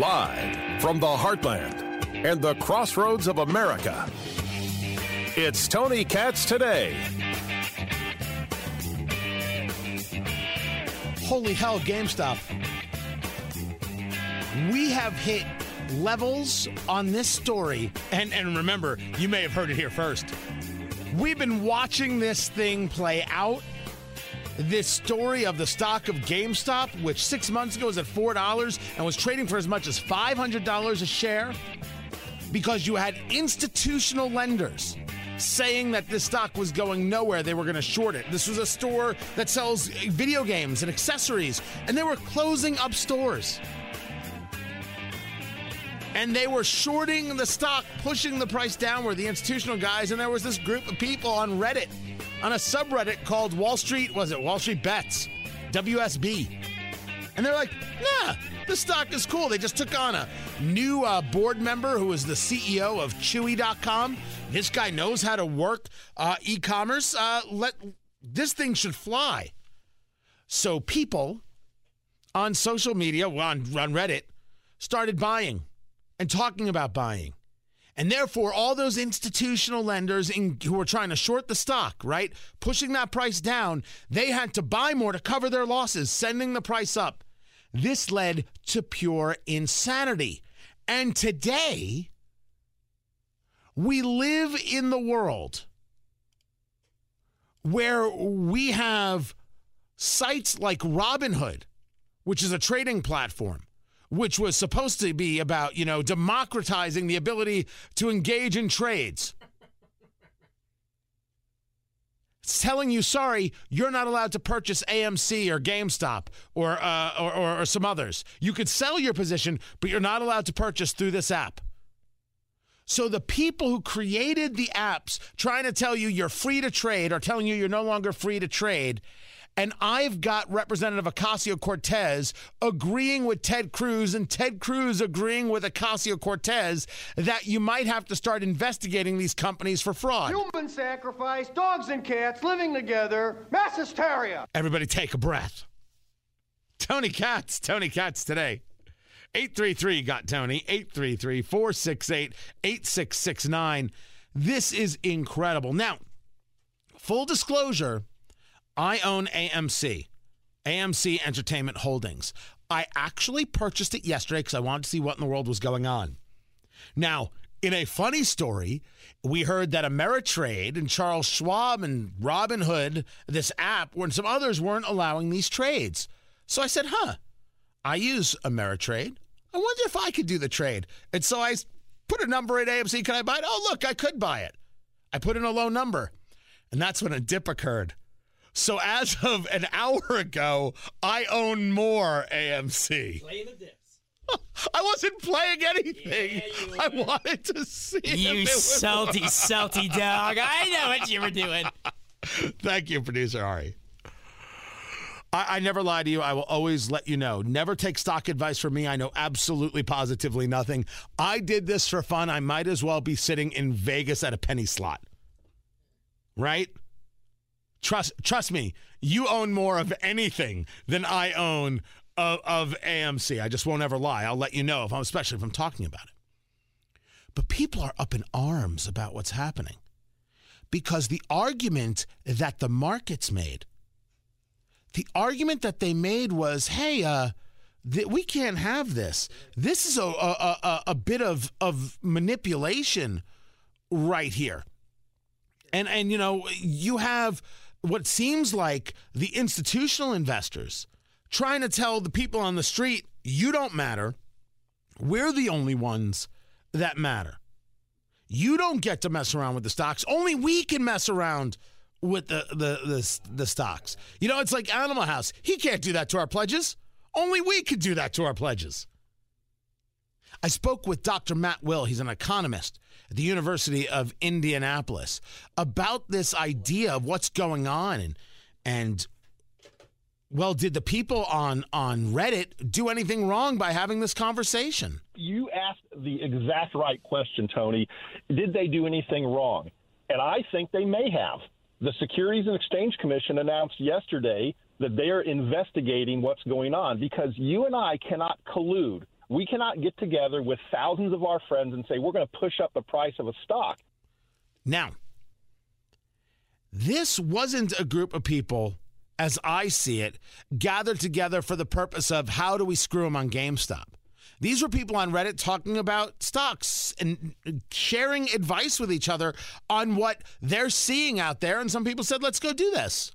Live from the heartland and the crossroads of America, it's Tony Katz today. Holy hell, GameStop. We have hit levels on this story. And, and remember, you may have heard it here first. We've been watching this thing play out. This story of the stock of GameStop, which six months ago was at $4 and was trading for as much as $500 a share, because you had institutional lenders saying that this stock was going nowhere. They were going to short it. This was a store that sells video games and accessories, and they were closing up stores. And they were shorting the stock, pushing the price downward, the institutional guys. And there was this group of people on Reddit, on a subreddit called Wall Street, was it Wall Street Bets? WSB. And they're like, nah, the stock is cool. They just took on a new uh, board member who is the CEO of Chewy.com. This guy knows how to work uh, e-commerce. Uh, let this thing should fly. So people on social media, on, on Reddit, started buying and talking about buying. And therefore, all those institutional lenders in, who were trying to short the stock, right, pushing that price down, they had to buy more to cover their losses, sending the price up. This led to pure insanity. And today, we live in the world where we have sites like Robinhood, which is a trading platform, which was supposed to be about, you know, democratizing the ability to engage in trades. It's telling you, sorry, you're not allowed to purchase AMC or GameStop or, uh, or, or, or some others. You could sell your position, but you're not allowed to purchase through this app. So the people who created the apps trying to tell you you're free to trade are telling you you're no longer free to trade. And I've got Representative Ocasio Cortez agreeing with Ted Cruz and Ted Cruz agreeing with Ocasio Cortez that you might have to start investigating these companies for fraud. Human sacrifice, dogs and cats living together, mass hysteria. Everybody take a breath. Tony Katz, Tony Katz today. 833 got Tony, 833 468 8669. This is incredible. Now, full disclosure, I own AMC, AMC Entertainment Holdings. I actually purchased it yesterday because I wanted to see what in the world was going on. Now, in a funny story, we heard that Ameritrade and Charles Schwab and Robinhood, this app, and some others weren't allowing these trades. So I said, huh, I use Ameritrade. I wonder if I could do the trade. And so I put a number in AMC. Can I buy it? Oh, look, I could buy it. I put in a low number. And that's when a dip occurred. So as of an hour ago, I own more AMC. Play the dips. I wasn't playing anything. Yeah, I wanted to see. You was- salty, salty dog. I know what you were doing. Thank you, producer Ari. I, I never lie to you. I will always let you know. Never take stock advice from me. I know absolutely positively nothing. I did this for fun. I might as well be sitting in Vegas at a penny slot. Right? Trust trust me, you own more of anything than I own of, of AMC. I just won't ever lie. I'll let you know if I'm especially if I'm talking about it. But people are up in arms about what's happening because the argument that the markets made, the argument that they made was, hey, uh, we can't have this. This is a, a, a, a bit of, of manipulation right here. And, and, you know, you have what seems like the institutional investors trying to tell the people on the street, you don't matter. We're the only ones that matter. You don't get to mess around with the stocks. Only we can mess around with the the the, the stocks. You know, it's like Animal House. He can't do that to our pledges. Only we could do that to our pledges. I spoke with Dr. Matt Will, he's an economist at the University of Indianapolis, about this idea of what's going on and and well, did the people on on Reddit do anything wrong by having this conversation? you asked the exact right question, Tony. Did they do anything wrong? And I think they may have. The Securities and Exchange Commission announced yesterday that they are investigating what's going on because you and I cannot collude. We cannot get together with thousands of our friends and say we're going to push up the price of a stock. Now, this wasn't a group of people, as I see it, gathered together for the purpose of how do we screw them on GameStop. These were people on Reddit talking about stocks and sharing advice with each other on what they're seeing out there. And some people said, let's go do this.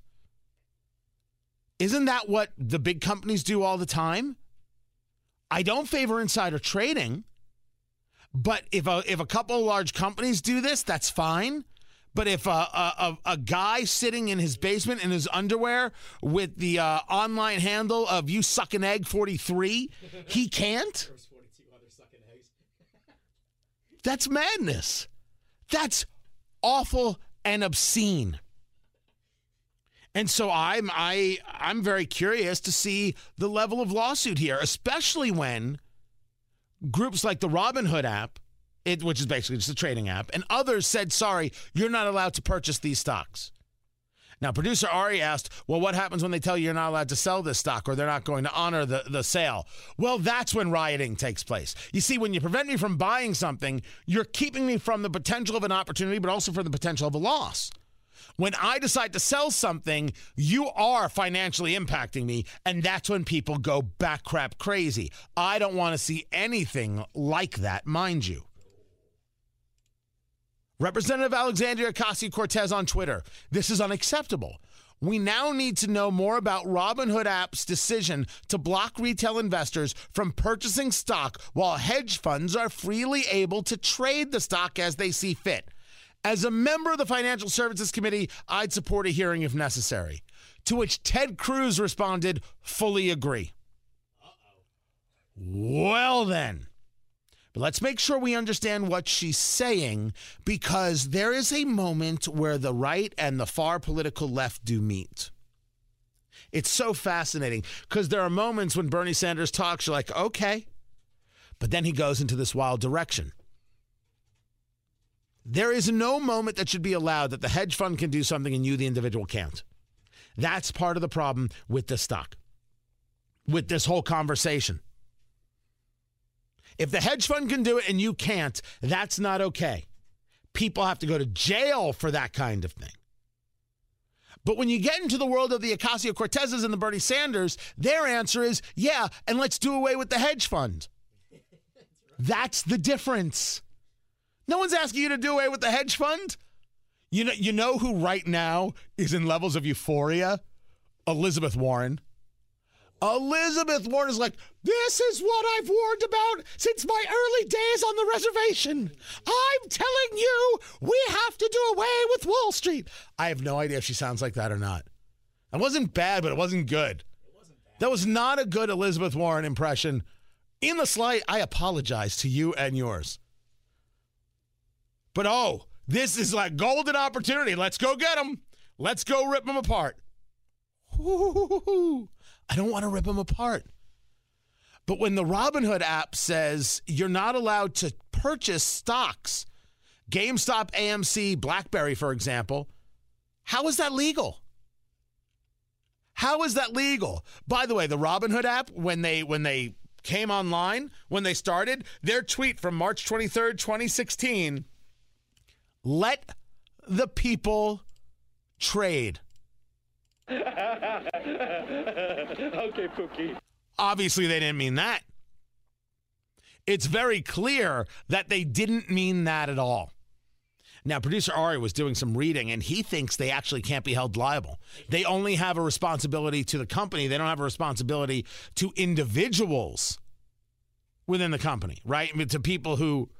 Isn't that what the big companies do all the time? I don't favor insider trading, but if a, if a couple of large companies do this, that's fine. But if a, a, a, guy sitting in his basement in his underwear with the uh, online handle of you suck an egg 43, he can't? That's madness. That's awful and obscene. And so I'm I I'm very curious to see the level of lawsuit here, especially when groups like the Robinhood app it, which is basically just a trading app, and others said, sorry, you're not allowed to purchase these stocks. Now, producer Ari asked, well, what happens when they tell you you're not allowed to sell this stock or they're not going to honor the, the sale? Well, that's when rioting takes place. You see, when you prevent me from buying something, you're keeping me from the potential of an opportunity, but also from the potential of a loss. When I decide to sell something, you are financially impacting me, and that's when people go back crap crazy. I don't want to see anything like that, mind you. Representative Alexandria Ocasio Cortez on Twitter. This is unacceptable. We now need to know more about Robinhood app's decision to block retail investors from purchasing stock while hedge funds are freely able to trade the stock as they see fit. As a member of the Financial Services Committee, I'd support a hearing if necessary. To which Ted Cruz responded, fully agree. Uh-oh. Well, then. But let's make sure we understand what she's saying because there is a moment where the right and the far political left do meet. It's so fascinating because there are moments when Bernie Sanders talks, you're like, okay. But then he goes into this wild direction. There is no moment that should be allowed that the hedge fund can do something and you, the individual, can't. That's part of the problem with this stock, with this whole conversation. If the hedge fund can do it and you can't, that's not okay. People have to go to jail for that kind of thing. But when you get into the world of the Ocasio Cortezes and the Bernie Sanders, their answer is, yeah, and let's do away with the hedge fund. That's the difference. No one's asking you to do away with the hedge fund. You know, you know who right now is in levels of euphoria? Elizabeth Warren. Elizabeth Warren is like, this is what I've warned about since my early days on the reservation. I'm telling you, we have to do away with Wall Street. I have no idea if she sounds like that or not. It wasn't bad, but it wasn't good. It wasn't that was not a good Elizabeth Warren impression. In the slight, I apologize to you and yours. But oh, this is like golden opportunity. Let's go get them. Let's go rip them apart. Ooh. I don't want to rip them apart. But when the Robinhood app says you're not allowed to purchase stocks, GameStop, AMC, BlackBerry, for example, how is that legal? How is that legal? By the way, the Robinhood app, when they when they came online, when they started, their tweet from March 23rd, 2016, let the people trade. okay, Pookie. Obviously, they didn't mean that. It's very clear that they didn't mean that at all. Now, producer Ari was doing some reading, and he thinks they actually can't be held liable. They only have a responsibility to the company, they don't have a responsibility to individuals within the company, right? I mean, to people who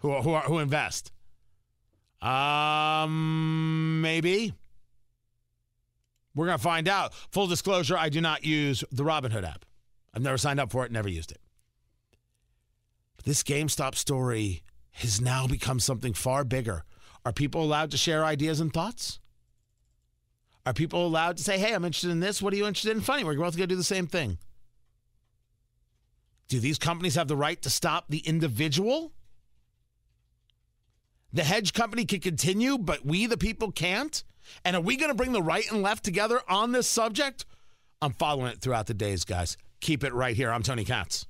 who who, are, who invest. Um, maybe. We're going to find out. Full disclosure I do not use the Robinhood app. I've never signed up for it, never used it. But this GameStop story has now become something far bigger. Are people allowed to share ideas and thoughts? Are people allowed to say, hey, I'm interested in this? What are you interested in? Funny, we're both going to do the same thing. Do these companies have the right to stop the individual? The hedge company can continue, but we, the people, can't? And are we going to bring the right and left together on this subject? I'm following it throughout the days, guys. Keep it right here. I'm Tony Katz.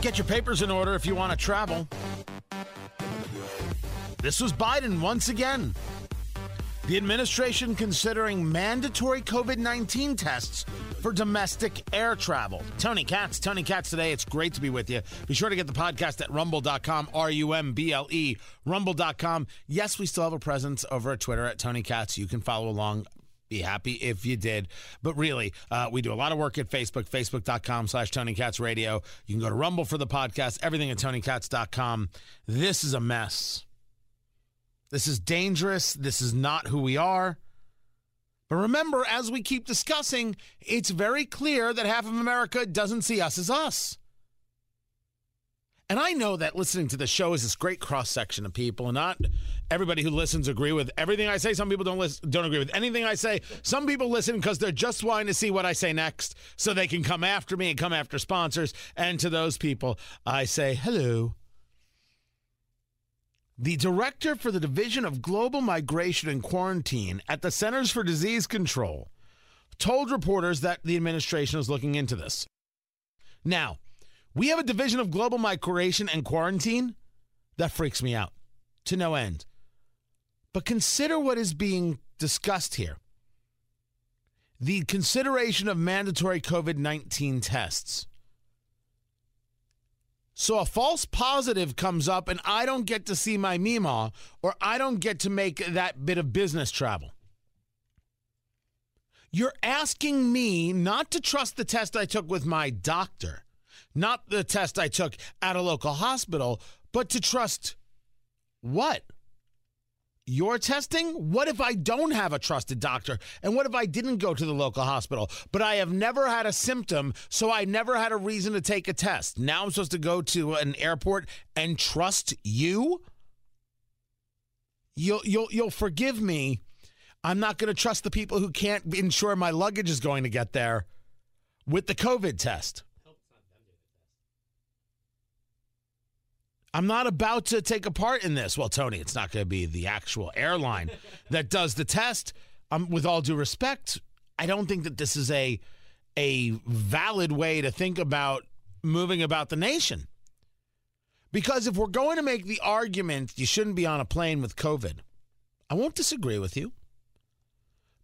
Get your papers in order if you want to travel. This was Biden once again. The administration considering mandatory COVID 19 tests for domestic air travel. Tony Katz, Tony Katz today. It's great to be with you. Be sure to get the podcast at rumble.com, R U M B L E, rumble.com. Yes, we still have a presence over at Twitter at Tony Katz. You can follow along. Be happy if you did. But really, uh, we do a lot of work at Facebook, facebook.com slash Tony Katz Radio. You can go to Rumble for the podcast, everything at TonyKatz.com. This is a mess. This is dangerous. This is not who we are. But remember, as we keep discussing, it's very clear that half of America doesn't see us as us. And I know that listening to the show is this great cross section of people, and not everybody who listens agree with everything I say. Some people don't listen, don't agree with anything I say. Some people listen because they're just wanting to see what I say next, so they can come after me and come after sponsors. And to those people, I say hello. The director for the Division of Global Migration and Quarantine at the Centers for Disease Control told reporters that the administration is looking into this. Now, we have a Division of Global Migration and Quarantine that freaks me out to no end. But consider what is being discussed here the consideration of mandatory COVID 19 tests. So a false positive comes up and I don't get to see my Mima or I don't get to make that bit of business travel. You're asking me not to trust the test I took with my doctor, not the test I took at a local hospital, but to trust what? your testing? What if I don't have a trusted doctor? And what if I didn't go to the local hospital, but I have never had a symptom, so I never had a reason to take a test? Now I'm supposed to go to an airport and trust you? You'll you'll you'll forgive me. I'm not going to trust the people who can't ensure my luggage is going to get there with the COVID test. I'm not about to take a part in this. Well, Tony, it's not going to be the actual airline that does the test. Um, with all due respect, I don't think that this is a a valid way to think about moving about the nation. Because if we're going to make the argument you shouldn't be on a plane with COVID, I won't disagree with you.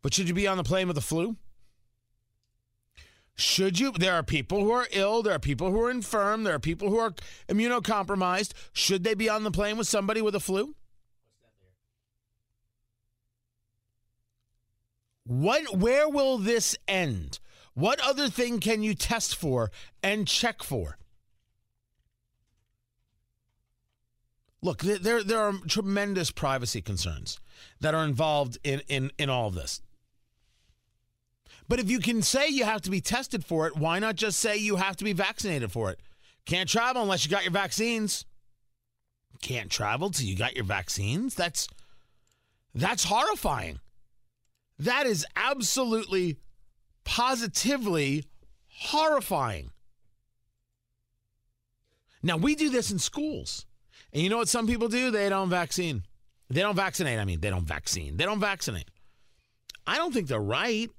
But should you be on the plane with the flu? Should you? There are people who are ill. There are people who are infirm. There are people who are immunocompromised. Should they be on the plane with somebody with a flu? What? Where will this end? What other thing can you test for and check for? Look, there there are tremendous privacy concerns that are involved in in in all of this. But if you can say you have to be tested for it, why not just say you have to be vaccinated for it? Can't travel unless you got your vaccines. Can't travel till you got your vaccines. That's that's horrifying. That is absolutely positively horrifying. Now, we do this in schools. And you know what some people do? They don't vaccine. They don't vaccinate. I mean, they don't vaccine. They don't vaccinate. I don't think they're right.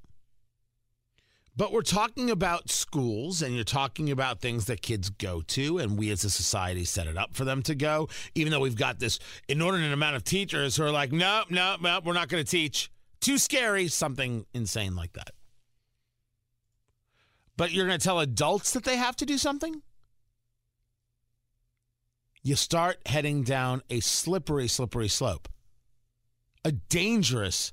But we're talking about schools and you're talking about things that kids go to, and we as a society set it up for them to go, even though we've got this inordinate amount of teachers who are like, nope, nope, nope, we're not going to teach. Too scary, something insane like that. But you're going to tell adults that they have to do something? You start heading down a slippery, slippery slope, a dangerous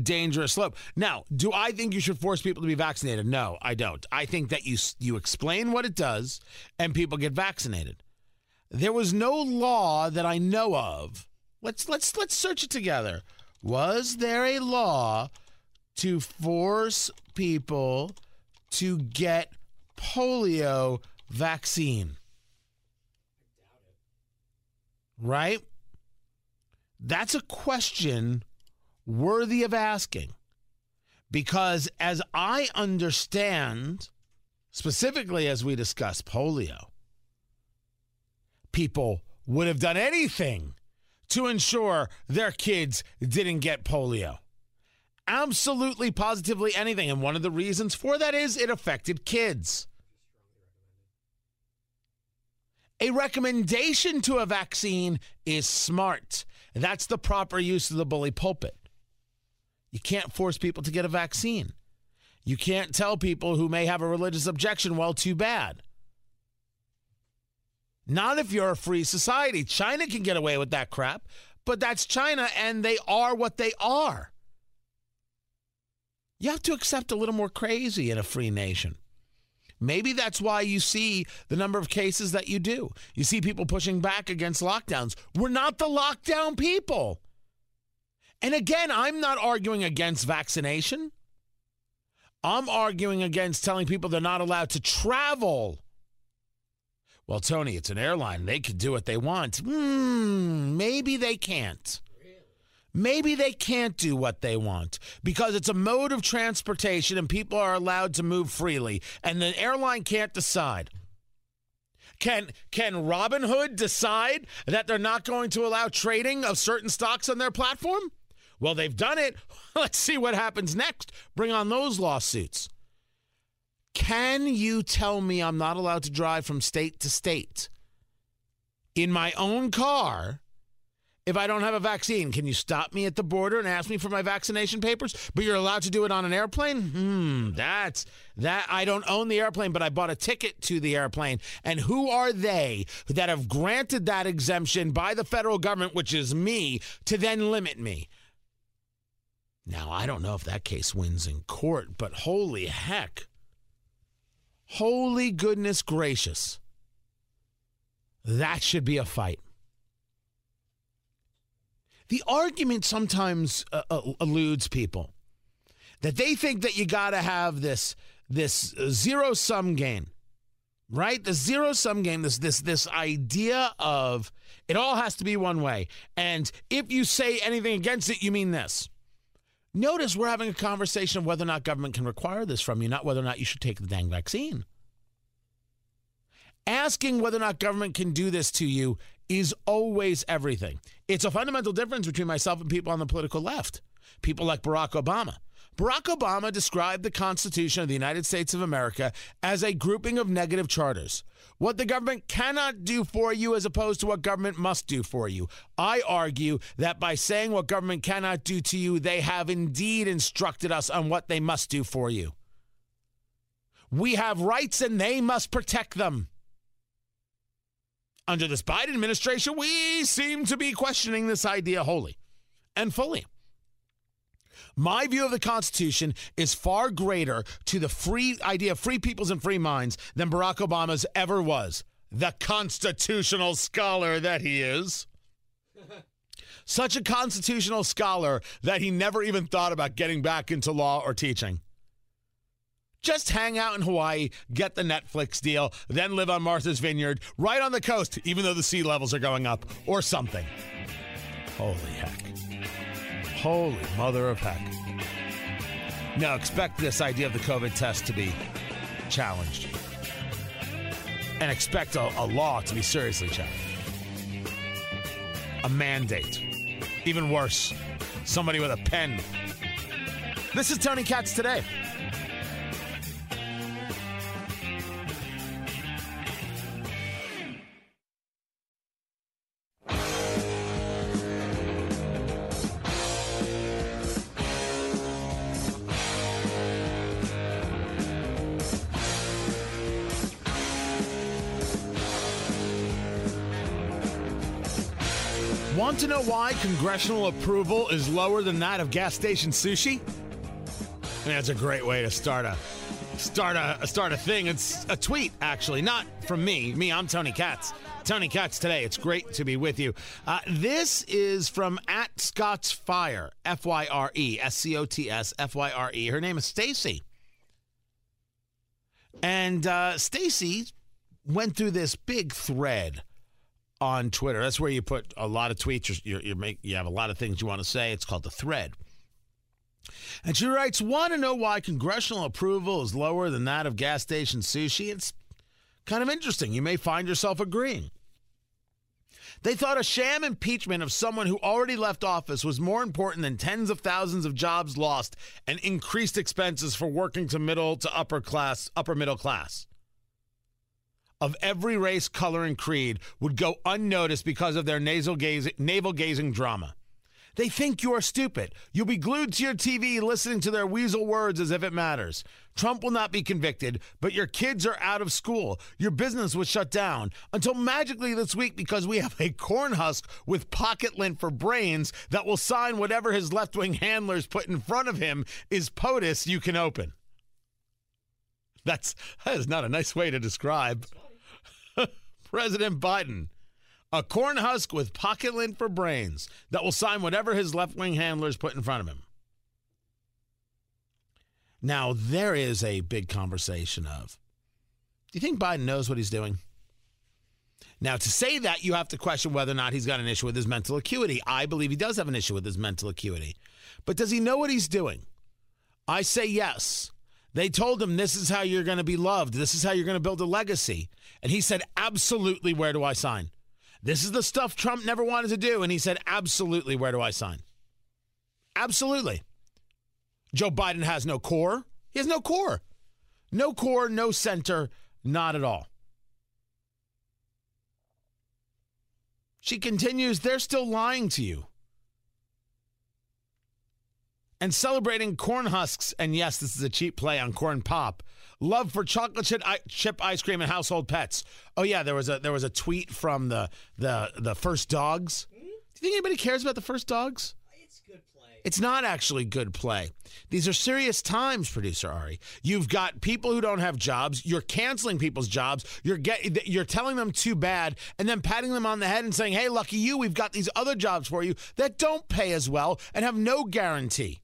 dangerous slope. Now, do I think you should force people to be vaccinated? No, I don't. I think that you you explain what it does and people get vaccinated. There was no law that I know of. Let's let's let's search it together. Was there a law to force people to get polio vaccine? Right? That's a question worthy of asking. Because as I understand, specifically as we discuss polio, people would have done anything to ensure their kids didn't get polio. Absolutely, positively anything. And one of the reasons for that is it affected kids. A recommendation to a vaccine is smart. That's the proper use of the bully pulpit. You can't force people to get a vaccine. You can't tell people who may have a religious objection, well, too bad. Not if you're a free society. China can get away with that crap, but that's China, and they are what they are. You have to accept a little more crazy in a free nation. Maybe that's why you see the number of cases that you do. You see people pushing back against lockdowns. We're not the lockdown people. And again, I'm not arguing against vaccination. I'm arguing against telling people they're not allowed to travel. Well, Tony, it's an airline. They can do what they want. Hmm, maybe they can't. Maybe they can't do what they want because it's a mode of transportation and people are allowed to move freely, and the airline can't decide. Can can Robinhood decide that they're not going to allow trading of certain stocks on their platform? Well, they've done it. Let's see what happens next. Bring on those lawsuits. Can you tell me I'm not allowed to drive from state to state in my own car if I don't have a vaccine? Can you stop me at the border and ask me for my vaccination papers? But you're allowed to do it on an airplane? Hmm, that's that I don't own the airplane, but I bought a ticket to the airplane. And who are they that have granted that exemption by the federal government, which is me, to then limit me? Now, I don't know if that case wins in court, but holy heck. Holy goodness gracious. That should be a fight. The argument sometimes uh, uh, eludes people that they think that you got to have this this zero sum game, right? The zero sum game. This this this idea of it all has to be one way, and if you say anything against it, you mean this. Notice we're having a conversation of whether or not government can require this from you, not whether or not you should take the dang vaccine. Asking whether or not government can do this to you is always everything. It's a fundamental difference between myself and people on the political left, people like Barack Obama. Barack Obama described the Constitution of the United States of America as a grouping of negative charters. What the government cannot do for you as opposed to what government must do for you. I argue that by saying what government cannot do to you, they have indeed instructed us on what they must do for you. We have rights and they must protect them. Under this Biden administration, we seem to be questioning this idea wholly and fully. My view of the Constitution is far greater to the free idea of free peoples and free minds than Barack Obama's ever was. The constitutional scholar that he is. Such a constitutional scholar that he never even thought about getting back into law or teaching. Just hang out in Hawaii, get the Netflix deal, then live on Martha's Vineyard, right on the coast, even though the sea levels are going up, or something. Holy heck. Holy mother of heck. Now, expect this idea of the COVID test to be challenged. And expect a, a law to be seriously challenged. A mandate. Even worse, somebody with a pen. This is Tony Katz today. Why congressional approval is lower than that of gas station sushi? I mean, that's a great way to start a start a start a thing. It's a tweet, actually, not from me. Me, I'm Tony Katz. Tony Katz today. It's great to be with you. Uh, this is from at Scott's Fire, F Y R E, S C O T S, F Y R E. Her name is Stacy. And uh, Stacy went through this big thread on Twitter. That's where you put a lot of tweets. You're, you're make you have a lot of things you want to say. It's called the thread. And she writes, Want to know why congressional approval is lower than that of gas station sushi? It's kind of interesting. You may find yourself agreeing. They thought a sham impeachment of someone who already left office was more important than tens of thousands of jobs lost and increased expenses for working to middle to upper class, upper middle class. Of every race, color, and creed would go unnoticed because of their nasal gazing, navel gazing drama. They think you are stupid. You'll be glued to your TV listening to their weasel words as if it matters. Trump will not be convicted, but your kids are out of school. Your business was shut down until magically this week because we have a corn husk with pocket lint for brains that will sign whatever his left wing handlers put in front of him is POTUS you can open. That's that is not a nice way to describe President Biden. A corn husk with pocket lint for brains that will sign whatever his left wing handlers put in front of him. Now, there is a big conversation of do you think Biden knows what he's doing? Now, to say that, you have to question whether or not he's got an issue with his mental acuity. I believe he does have an issue with his mental acuity. But does he know what he's doing? I say yes. They told him this is how you're going to be loved. This is how you're going to build a legacy. And he said, absolutely, where do I sign? This is the stuff Trump never wanted to do. And he said, absolutely, where do I sign? Absolutely. Joe Biden has no core. He has no core. No core, no center, not at all. She continues, they're still lying to you. And celebrating corn husks, and yes, this is a cheap play on corn pop. Love for chocolate chip, ice cream and household pets. Oh yeah, there was a there was a tweet from the the the first dogs. Do you think anybody cares about the first dogs? It's good play. It's not actually good play. These are serious times, producer Ari. You've got people who don't have jobs. You're canceling people's jobs. You're get, you're telling them too bad, and then patting them on the head and saying, "Hey, lucky you, we've got these other jobs for you that don't pay as well and have no guarantee."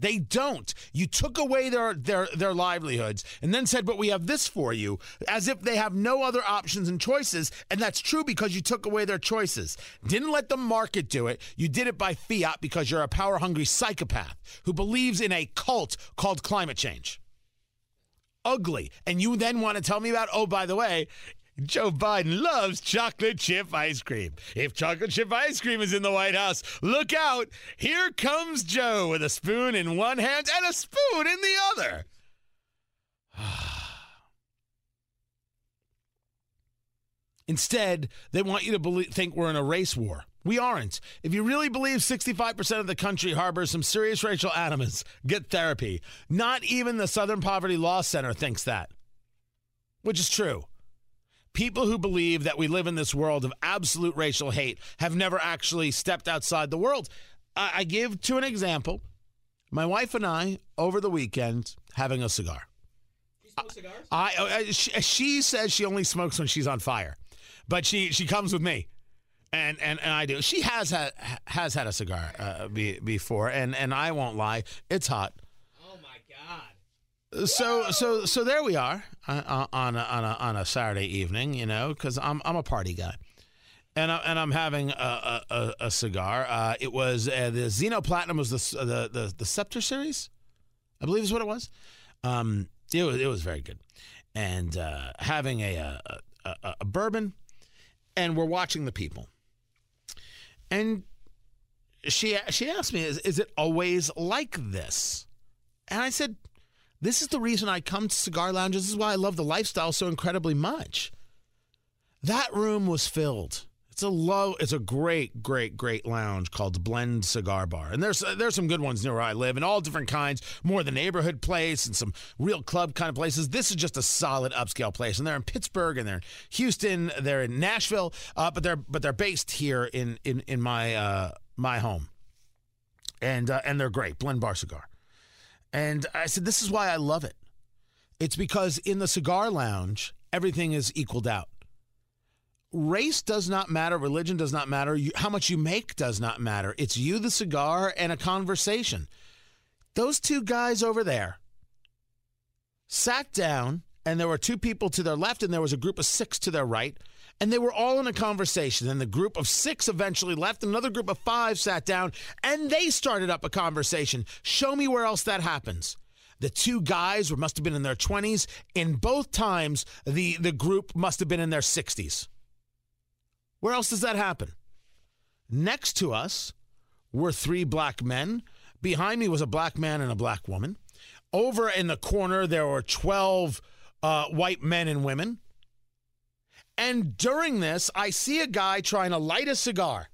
They don't. You took away their, their, their livelihoods and then said, but we have this for you, as if they have no other options and choices. And that's true because you took away their choices. Didn't let the market do it. You did it by fiat because you're a power hungry psychopath who believes in a cult called climate change. Ugly. And you then want to tell me about, oh, by the way, Joe Biden loves chocolate chip ice cream. If chocolate chip ice cream is in the White House, look out. Here comes Joe with a spoon in one hand and a spoon in the other. Instead, they want you to believe, think we're in a race war. We aren't. If you really believe 65% of the country harbors some serious racial animus, get therapy. Not even the Southern Poverty Law Center thinks that, which is true. People who believe that we live in this world of absolute racial hate have never actually stepped outside the world. I, I give to an example my wife and I, over the weekend, having a cigar. Cigars? I, uh, she, she says she only smokes when she's on fire, but she she comes with me, and and, and I do. She has had has had a cigar uh, be, before, and and I won't lie, it's hot. So so so there we are uh, on a, on a on a Saturday evening, you know, because I'm I'm a party guy, and I, and I'm having a a, a cigar. Uh, it was uh, the Zino Platinum was the, the the the Scepter series, I believe is what it was. Um, it was it was very good, and uh, having a a, a a bourbon, and we're watching the people, and she she asked me, is is it always like this? And I said, this is the reason I come to cigar lounges. This is why I love the lifestyle so incredibly much. That room was filled. It's a low. It's a great, great, great lounge called Blend Cigar Bar, and there's there's some good ones near where I live, and all different kinds. More the neighborhood place and some real club kind of places. This is just a solid upscale place, and they're in Pittsburgh and they're in Houston, they're in Nashville, uh, but they're but they're based here in in in my uh, my home, and uh, and they're great. Blend Bar Cigar. And I said, This is why I love it. It's because in the cigar lounge, everything is equaled out. Race does not matter. Religion does not matter. You, how much you make does not matter. It's you, the cigar, and a conversation. Those two guys over there sat down, and there were two people to their left, and there was a group of six to their right. And they were all in a conversation. And the group of six eventually left. Another group of five sat down and they started up a conversation. Show me where else that happens. The two guys were must have been in their 20s. In both times, the, the group must have been in their 60s. Where else does that happen? Next to us were three black men. Behind me was a black man and a black woman. Over in the corner, there were 12 uh, white men and women. And during this, I see a guy trying to light a cigar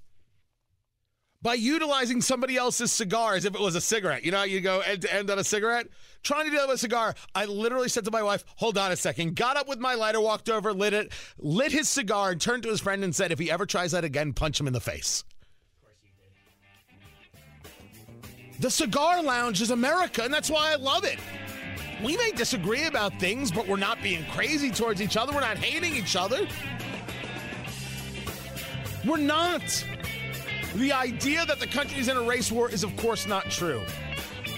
by utilizing somebody else's cigar as if it was a cigarette. You know how you go end to end on a cigarette? Trying to do with a cigar. I literally said to my wife, hold on a second, got up with my lighter, walked over, lit it, lit his cigar, and turned to his friend and said, if he ever tries that again, punch him in the face. The cigar lounge is America, and that's why I love it. We may disagree about things, but we're not being crazy towards each other. We're not hating each other. We're not. The idea that the country's in a race war is, of course, not true.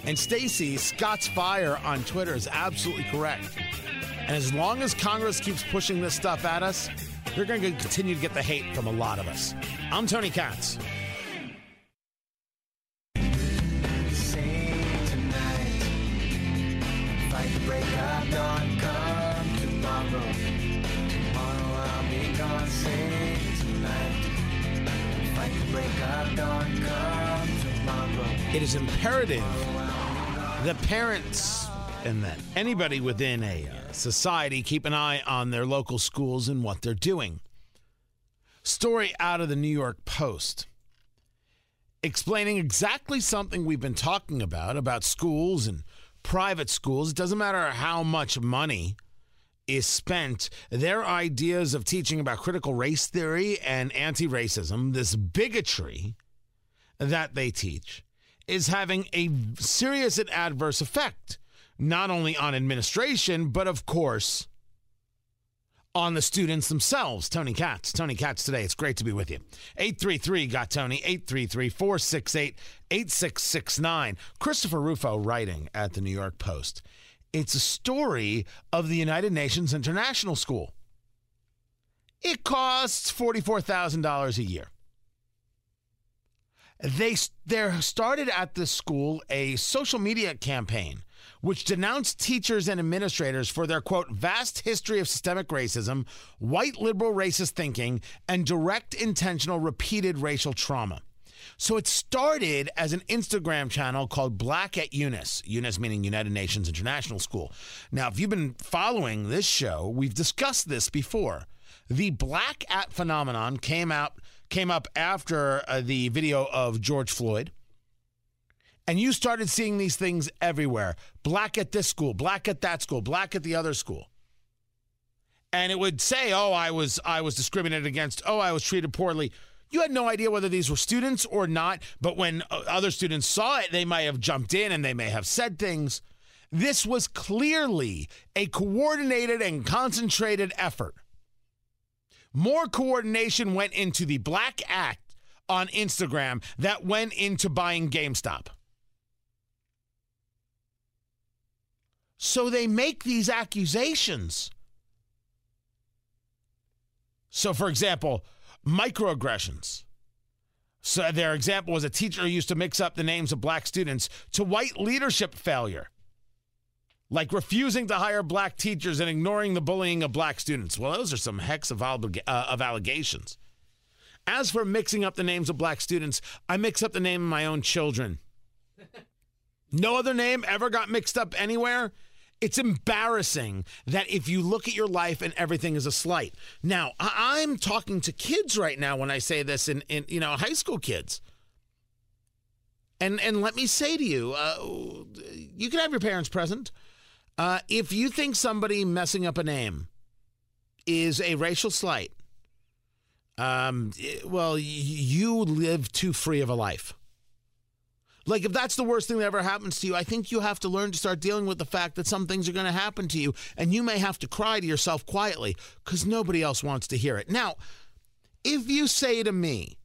And Stacy, Scott's Fire on Twitter is absolutely correct. And as long as Congress keeps pushing this stuff at us, they're going to continue to get the hate from a lot of us. I'm Tony Katz. It is imperative that parents and then anybody within a uh, society keep an eye on their local schools and what they're doing. Story out of the New York Post explaining exactly something we've been talking about about schools and private schools. It doesn't matter how much money is spent, their ideas of teaching about critical race theory and anti racism, this bigotry that they teach, is having a serious and adverse effect, not only on administration, but of course, on the students themselves. Tony Katz, Tony Katz today. It's great to be with you. 833 got Tony, 833 468 8669. Christopher Rufo writing at the New York Post. It's a story of the United Nations International School. It costs $44,000 a year. They there started at this school a social media campaign which denounced teachers and administrators for their quote vast history of systemic racism, white liberal racist thinking, and direct intentional repeated racial trauma. So it started as an Instagram channel called Black at UNIS, UNIS meaning United Nations International School. Now, if you've been following this show, we've discussed this before. The Black at phenomenon came out came up after uh, the video of George Floyd. And you started seeing these things everywhere. Black at this school, black at that school, black at the other school. And it would say, "Oh, I was I was discriminated against. Oh, I was treated poorly." You had no idea whether these were students or not, but when uh, other students saw it, they might have jumped in and they may have said things. This was clearly a coordinated and concentrated effort. More coordination went into the Black at on Instagram that went into buying GameStop. So they make these accusations. So, for example, microaggressions. So their example was a teacher who used to mix up the names of black students to white leadership failure, like refusing to hire black teachers and ignoring the bullying of black students. Well, those are some hex of, uh, of allegations. As for mixing up the names of black students, I mix up the name of my own children. No other name ever got mixed up anywhere. It's embarrassing that if you look at your life and everything is a slight. Now, I- am talking to kids right now when I say this, in, in you know, high school kids. And and let me say to you, uh, you can have your parents present. Uh, if you think somebody messing up a name is a racial slight, um, well, you live too free of a life. Like, if that's the worst thing that ever happens to you, I think you have to learn to start dealing with the fact that some things are going to happen to you, and you may have to cry to yourself quietly because nobody else wants to hear it. Now, if you say to me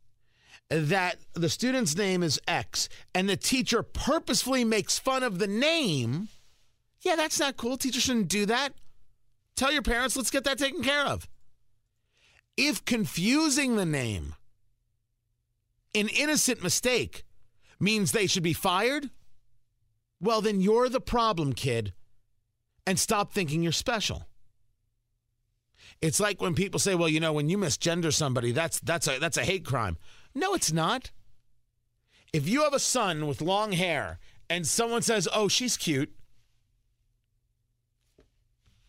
that the student's name is X and the teacher purposefully makes fun of the name, yeah, that's not cool. Teacher shouldn't do that. Tell your parents, let's get that taken care of. If confusing the name, an innocent mistake, means they should be fired, well, then you're the problem, kid, and stop thinking you're special. It's like when people say, "Well, you know, when you misgender somebody, that's that's a that's a hate crime." No, it's not. If you have a son with long hair and someone says, "Oh, she's cute,"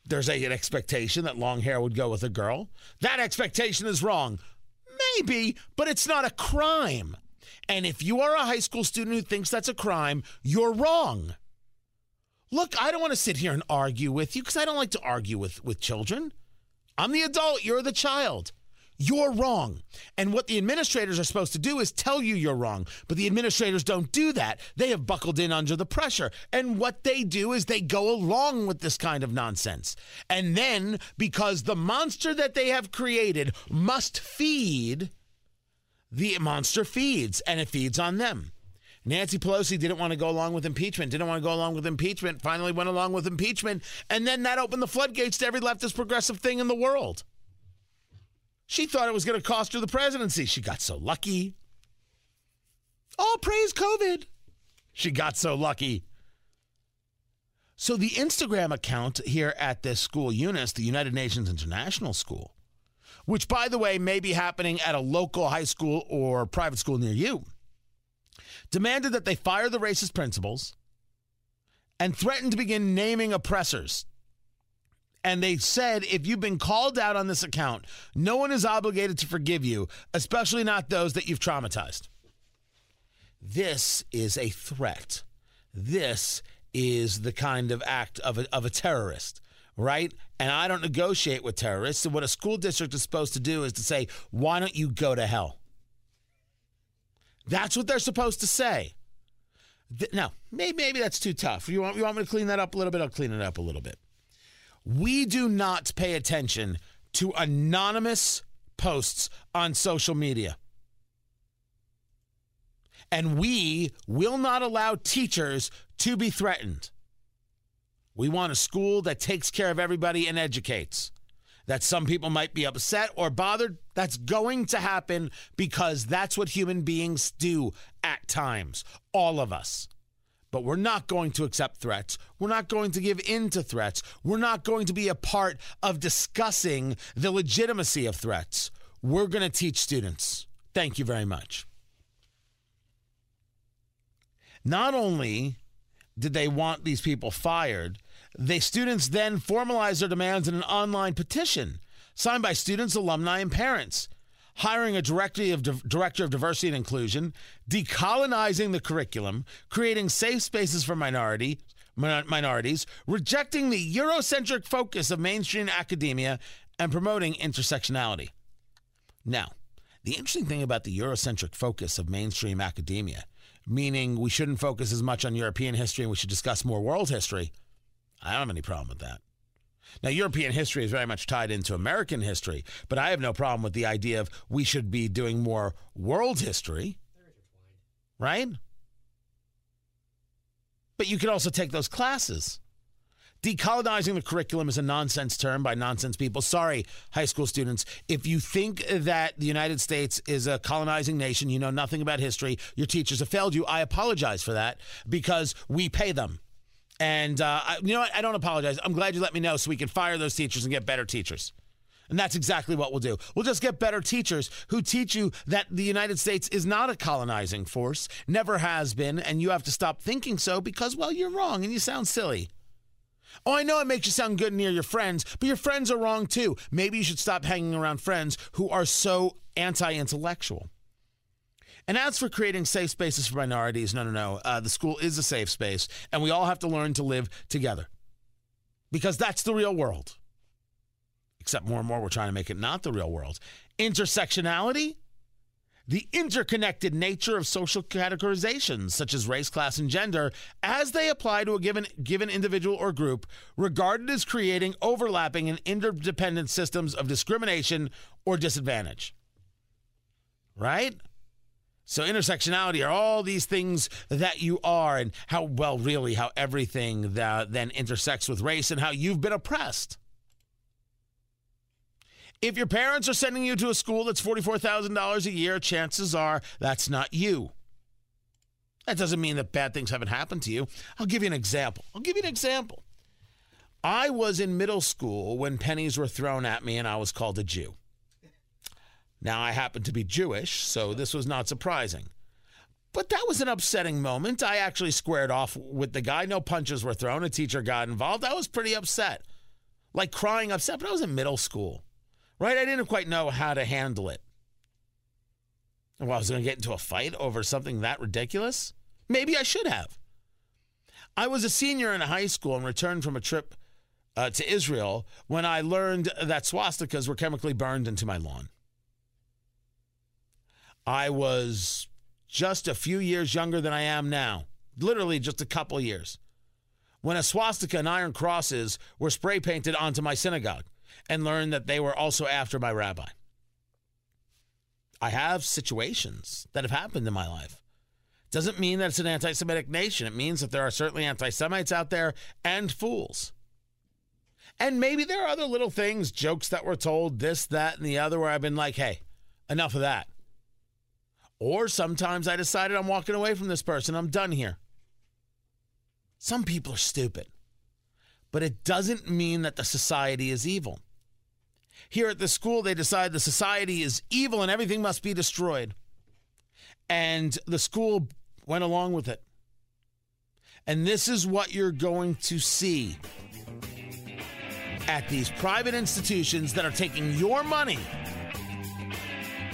there's a, an expectation that long hair would go with a girl. That expectation is wrong. Maybe, but it's not a crime. And if you are a high school student who thinks that's a crime, you're wrong. Look, I don't want to sit here and argue with you because I don't like to argue with, with children. I'm the adult, you're the child. You're wrong. And what the administrators are supposed to do is tell you you're wrong. But the administrators don't do that. They have buckled in under the pressure. And what they do is they go along with this kind of nonsense. And then, because the monster that they have created must feed, the monster feeds, and it feeds on them. Nancy Pelosi didn't want to go along with impeachment, didn't want to go along with impeachment, finally went along with impeachment, and then that opened the floodgates to every leftist progressive thing in the world. She thought it was going to cost her the presidency. She got so lucky. All praise COVID. She got so lucky. So, the Instagram account here at this school, UNIS, the United Nations International School, which, by the way, may be happening at a local high school or private school near you demanded that they fire the racist principals and threatened to begin naming oppressors. And they said if you've been called out on this account, no one is obligated to forgive you, especially not those that you've traumatized. This is a threat. This is the kind of act of a, of a terrorist, right? And I don't negotiate with terrorists. And what a school district is supposed to do is to say, why don't you go to hell? That's what they're supposed to say. Now, maybe, maybe that's too tough. You want, you want me to clean that up a little bit? I'll clean it up a little bit. We do not pay attention to anonymous posts on social media. And we will not allow teachers to be threatened. We want a school that takes care of everybody and educates that some people might be upset or bothered. That's going to happen because that's what human beings do at times, all of us. But we're not going to accept threats. We're not going to give in to threats. We're not going to be a part of discussing the legitimacy of threats. We're going to teach students. Thank you very much. Not only did they want these people fired, the students then formalized their demands in an online petition signed by students, alumni, and parents, hiring a director of, director of diversity and inclusion, decolonizing the curriculum, creating safe spaces for minority minorities, rejecting the Eurocentric focus of mainstream academia, and promoting intersectionality. Now, the interesting thing about the Eurocentric focus of mainstream academia, meaning we shouldn't focus as much on European history and we should discuss more world history, I don't have any problem with that. Now, European history is very much tied into American history, but I have no problem with the idea of we should be doing more world history. Right? But you could also take those classes. Decolonizing the curriculum is a nonsense term by nonsense people. Sorry, high school students. If you think that the United States is a colonizing nation, you know nothing about history, your teachers have failed you. I apologize for that because we pay them. And uh, I, you know what? I don't apologize. I'm glad you let me know so we can fire those teachers and get better teachers. And that's exactly what we'll do. We'll just get better teachers who teach you that the United States is not a colonizing force, never has been, and you have to stop thinking so because, well, you're wrong and you sound silly. Oh, I know it makes you sound good near your friends, but your friends are wrong too. Maybe you should stop hanging around friends who are so anti intellectual. And as for creating safe spaces for minorities, no, no, no. Uh, the school is a safe space, and we all have to learn to live together because that's the real world. Except more and more, we're trying to make it not the real world. Intersectionality, the interconnected nature of social categorizations such as race, class, and gender as they apply to a given given individual or group, regarded as creating overlapping and interdependent systems of discrimination or disadvantage. Right? So, intersectionality are all these things that you are, and how, well, really, how everything that then intersects with race and how you've been oppressed. If your parents are sending you to a school that's $44,000 a year, chances are that's not you. That doesn't mean that bad things haven't happened to you. I'll give you an example. I'll give you an example. I was in middle school when pennies were thrown at me and I was called a Jew. Now, I happen to be Jewish, so this was not surprising. But that was an upsetting moment. I actually squared off with the guy. No punches were thrown. A teacher got involved. I was pretty upset, like crying upset, but I was in middle school, right? I didn't quite know how to handle it. Well, I was going to get into a fight over something that ridiculous? Maybe I should have. I was a senior in high school and returned from a trip uh, to Israel when I learned that swastikas were chemically burned into my lawn. I was just a few years younger than I am now, literally just a couple years, when a swastika and iron crosses were spray painted onto my synagogue and learned that they were also after my rabbi. I have situations that have happened in my life. Doesn't mean that it's an anti Semitic nation. It means that there are certainly anti Semites out there and fools. And maybe there are other little things, jokes that were told, this, that, and the other, where I've been like, hey, enough of that. Or sometimes I decided I'm walking away from this person. I'm done here. Some people are stupid, but it doesn't mean that the society is evil. Here at the school, they decide the society is evil and everything must be destroyed. And the school went along with it. And this is what you're going to see at these private institutions that are taking your money.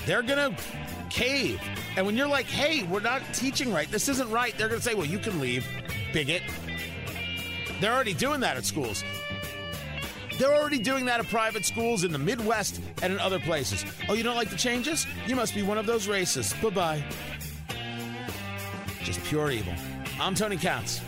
They're going to cave. And when you're like, hey, we're not teaching right, this isn't right, they're going to say, well, you can leave, bigot. They're already doing that at schools. They're already doing that at private schools in the Midwest and in other places. Oh, you don't like the changes? You must be one of those racists. Bye bye. Just pure evil. I'm Tony Katz.